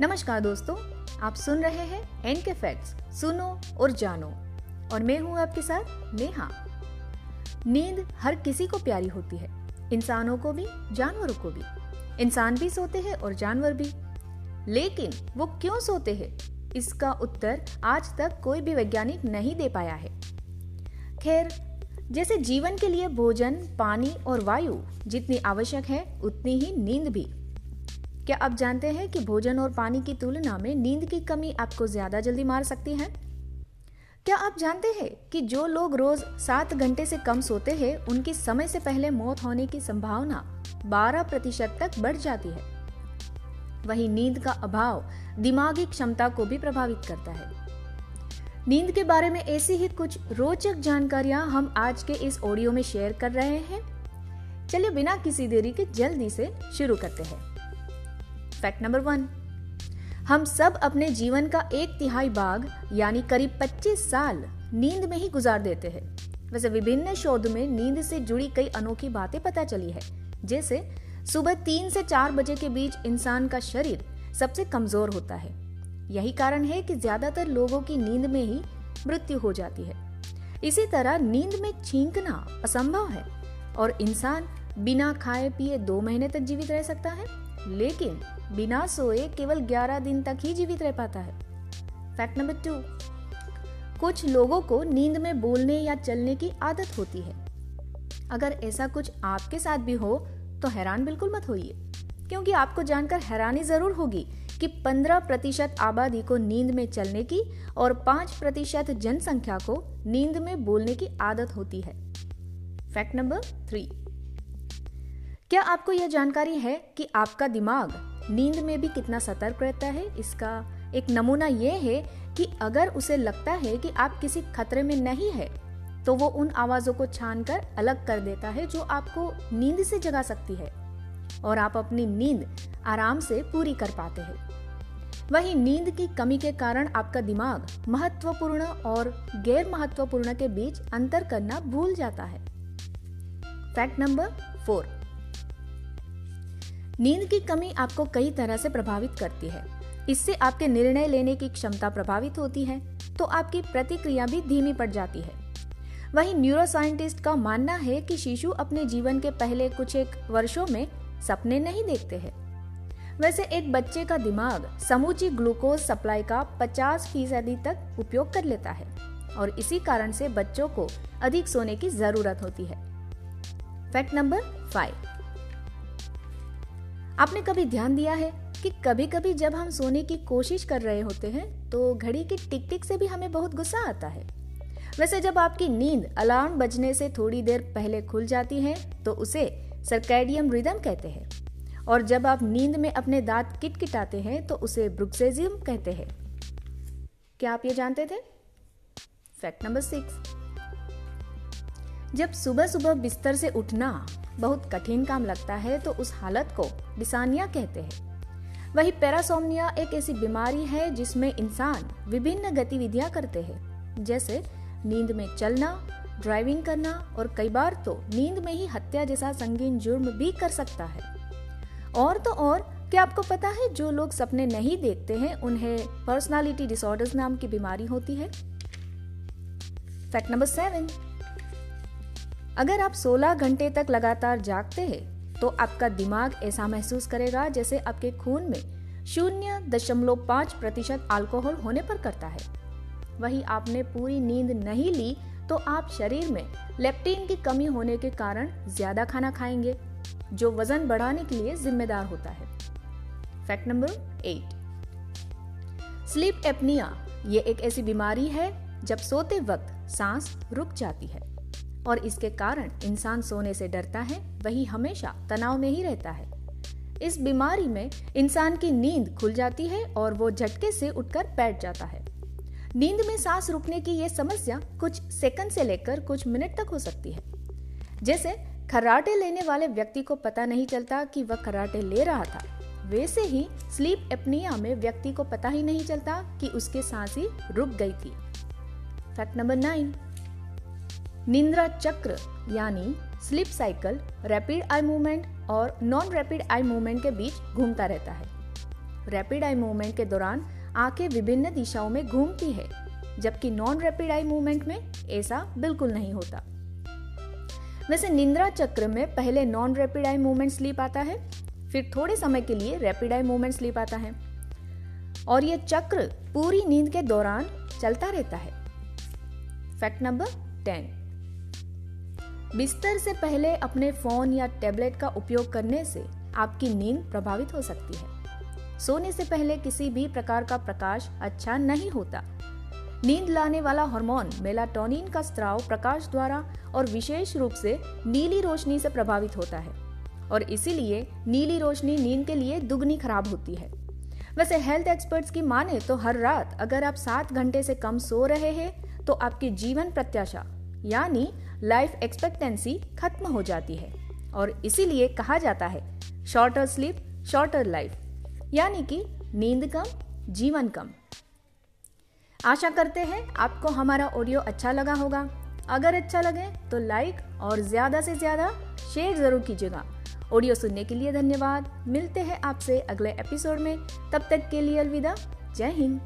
नमस्कार दोस्तों, आप सुन रहे हैं एन के फैक्ट्स सुनो और जानो। और मैं हूँ आपके साथ नेहा। नींद हर किसी को प्यारी होती है, इंसानों को भी, जानवरों को भी। इंसान भी सोते हैं और जानवर भी। लेकिन वो क्यों सोते हैं? इसका उत्तर आज तक कोई भी वैज्ञानिक नहीं दे पाया है। खैर, जैसे जीवन के लिए भोजन, पानी और वायु जितनी आवश्यक है, उतनी ही नींद भी। क्या आप जानते हैं कि भोजन और पानी की तुलना में नींद की कमी आपको ज़्यादा जल्दी मार सकती है? क्या आप जानते हैं कि जो लोग रोज सात घंटे से कम सोते हैं, उनकी समय से पहले मौत होने की संभावना 12 प्रतिशत तक बढ़ जाती है? वही नींद का अभाव दिमागी क्षमता को भी प्रभावित करता है। नींद के बारे में ऐसी ही कुछ रोचक जानकारियाँ हम आज के इस ऑडियो में शेयर कर रहे हैं। चलिए बिना किसी देरी के जल्दी से शुरू करते हैं। फैक्ट नंबर वन हम सब अपने जीवन का एक तिहाई भाग यानी करीब 25 साल, नींद में ही गुजार देते हैं। वैसे विभिन्न शोध में नींद से जुड़ी कई अनोखी बातें पता चली है। जैसे, सुबह तीन से चार बजे के बीच इंसान का शरीर सबसे कमज़ोर होता है। यही कारण है कि ज़्यादातर लोगों की नींद में ही मृत्यु हो जाती है। इसी तरह नींद में छींकना असंभव है, और इंसान बिना खाए पिए दो महीने तक जीवित रह सकता है। लेकिन बिना सोए केवल 11 दिन तक ही जीवित रह पाता है। फैक्ट नंबर टू कुछ लोगों को नींद में बोलने या चलने की आदत होती है। अगर ऐसा कुछ आपके साथ भी हो तो हैरान बिल्कुल मत होइए, क्योंकि आपको जानकर हैरानी ज़रूर होगी कि 15 प्रतिशत आबादी को नींद में चलने की और 5 प्रतिशत जनसंख्या को नींद में बोलने की आदत होती है। फैक्ट नंबर थ्री क्या आपको यह जानकारी है कि आपका दिमाग नींद में भी कितना सतर्क रहता है? इसका एक नमूना यह है कि अगर उसे लगता है कि आप किसी खतरे में नहीं है तो वो उन आवाजों को छान कर अलग कर देता है जो आपको नींद से जगा सकती है और आप अपनी नींद आराम से पूरी कर पाते हैं। वही नींद की कमी के कारण आपका दिमाग महत्वपूर्ण और गैर महत्वपूर्ण के बीच अंतर करना भूल जाता है। Fact number four. नींद की कमी आपको कई तरह से प्रभावित करती है। इससे आपके निर्णय लेने की क्षमता प्रभावित होती है तो आपकी प्रतिक्रिया भी धीमी पड़ जाती है। वही न्यूरोसाइंटिस्ट का मानना है कि शिशु अपने जीवन के पहले कुछ एक वर्षों में सपने नहीं देखते हैं। वैसे एक बच्चे का दिमाग समूची ग्लूकोज सप्लाई का 50 फ़ीसदी तक उपयोग कर लेता है, और इसी कारण से बच्चों को अधिक सोने की ज़रूरत होती है। Fact number five. आपने कभी ध्यान दिया है कि कभी कभी जब हम सोने की कोशिश कर रहे होते हैं तो घड़ी की टिक टिक से भी हमें बहुत गुस्सा आता है। वैसे जब आपकी नींद अलार्म बजने से थोड़ी देर पहले खुल जाती है तो उसे सर्कैडियम रिदम कहते हैं। और जब आप नींद में अपने दांत किटकिटाते हैं तो उसे ब्रुक्सेजियम कहते हैं। क्या आप ये जानते थे? Fact number six. जब सुबह सुबह बिस्तर से उठना बहुत कठिन काम लगता है तो उस हालत को डिसानिया कहते हैं। वही पैरासोमनिया एक ऐसी बीमारी है, जिसमें इंसान विभिन्न गतिविधियाँ करते हैं। जैसे नींद में चलना ड्राइविंग करना और कई बार तो नींद में ही हत्या जैसा संगीन जुर्म भी कर सकता है। और तो और, क्या आपको पता है जो लोग सपने नहीं देखते हैं, उन्हें पर्सनालिटी डिसऑर्डर्स नाम की बीमारी होती है? फैक्ट नंबर सेवन अगर आप 16 घंटे तक लगातार जागते हैं तो आपका दिमाग ऐसा महसूस करेगा जैसे आपके खून में शून्य दशमलव पाँच प्रतिशत अल्कोहल होने पर करता है। वही आपने पूरी नींद नहीं ली तो आप शरीर में लेप्टिन की कमी होने के कारण ज़्यादा खाना खाएँगे, जो वज़न बढ़ाने के लिए जिम्मेदार होता है। Fact number eight sleep apnea ये एक ऐसी बीमारी है, जब सोते वक्त सांस रुक जाती है। और इसके कारण इंसान सोने से डरता है, वही हमेशा तनाव में ही रहता है। इस बीमारी में इंसान की नींद खुल जाती है और वो झटके से उठकर बैठ जाता है। नींद में सांस रुकने की यह समस्या कुछ सेकंड से लेकर कुछ मिनट तक हो सकती है। जैसे खराटे लेने वाले व्यक्ति को पता नहीं चलता कि वह खराटे ले रहा था। वैसे ही स्लीप एपनिया में व्यक्ति को पता ही नहीं चलता कि उसके सांस ही रुक गई थी। Fact number nine. निंद्रा चक्र, यानी sleep cycle rapid eye movement और नॉन रैपिड आई मूवमेंट के बीच घूमता रहता है। रैपिड आई मूवमेंट के दौरान आँखें विभिन्न दिशाओं में घूमती है, जबकि नॉन रैपिड आई मूवमेंट में ऐसा बिल्कुल नहीं होता। वैसे निंद्रा चक्र में पहले non rapid eye movement sleep आता है, फिर थोड़े समय के लिए रैपिड आई मूवमेंट स्लीप आता है। और यह चक्र पूरी नींद के दौरान चलता रहता है। फैक्ट नंबर टेन बिस्तर से पहले अपने फ़ोन या टैबलेट का उपयोग करने से आपकी नींद प्रभावित हो सकती है। सोने से पहले किसी भी प्रकार का प्रकाश अच्छा नहीं होता। नींद लाने वाला हार्मोन मेलाटोनिन का स्त्राव प्रकाश द्वारा और विशेष रूप से नीली रोशनी से प्रभावित होता है और इसीलिए नीली रोशनी नींद के लिए दुगनी खराब होती है। वैसे हेल्थ एक्सपर्ट्स की माने तो हर रात अगर आप सात घंटे से कम सो रहे हैं तो आपकी जीवन प्रत्याशा यानी लाइफ एक्सपेक्टेंसी खत्म हो जाती है। और इसीलिए कहा जाता है शॉर्टर स्लीप शॉर्टर लाइफ यानी कि नींद कम, जीवन कम। आशा करते हैं आपको हमारा ऑडियो अच्छा लगा होगा। अगर अच्छा लगे तो लाइक और ज़्यादा से ज़्यादा शेयर ज़रूर कीजिएगा। ऑडियो सुनने के लिए धन्यवाद। मिलते हैं आपसे अगले एपिसोड में। तब तक के लिए अलविदा। जय हिंद।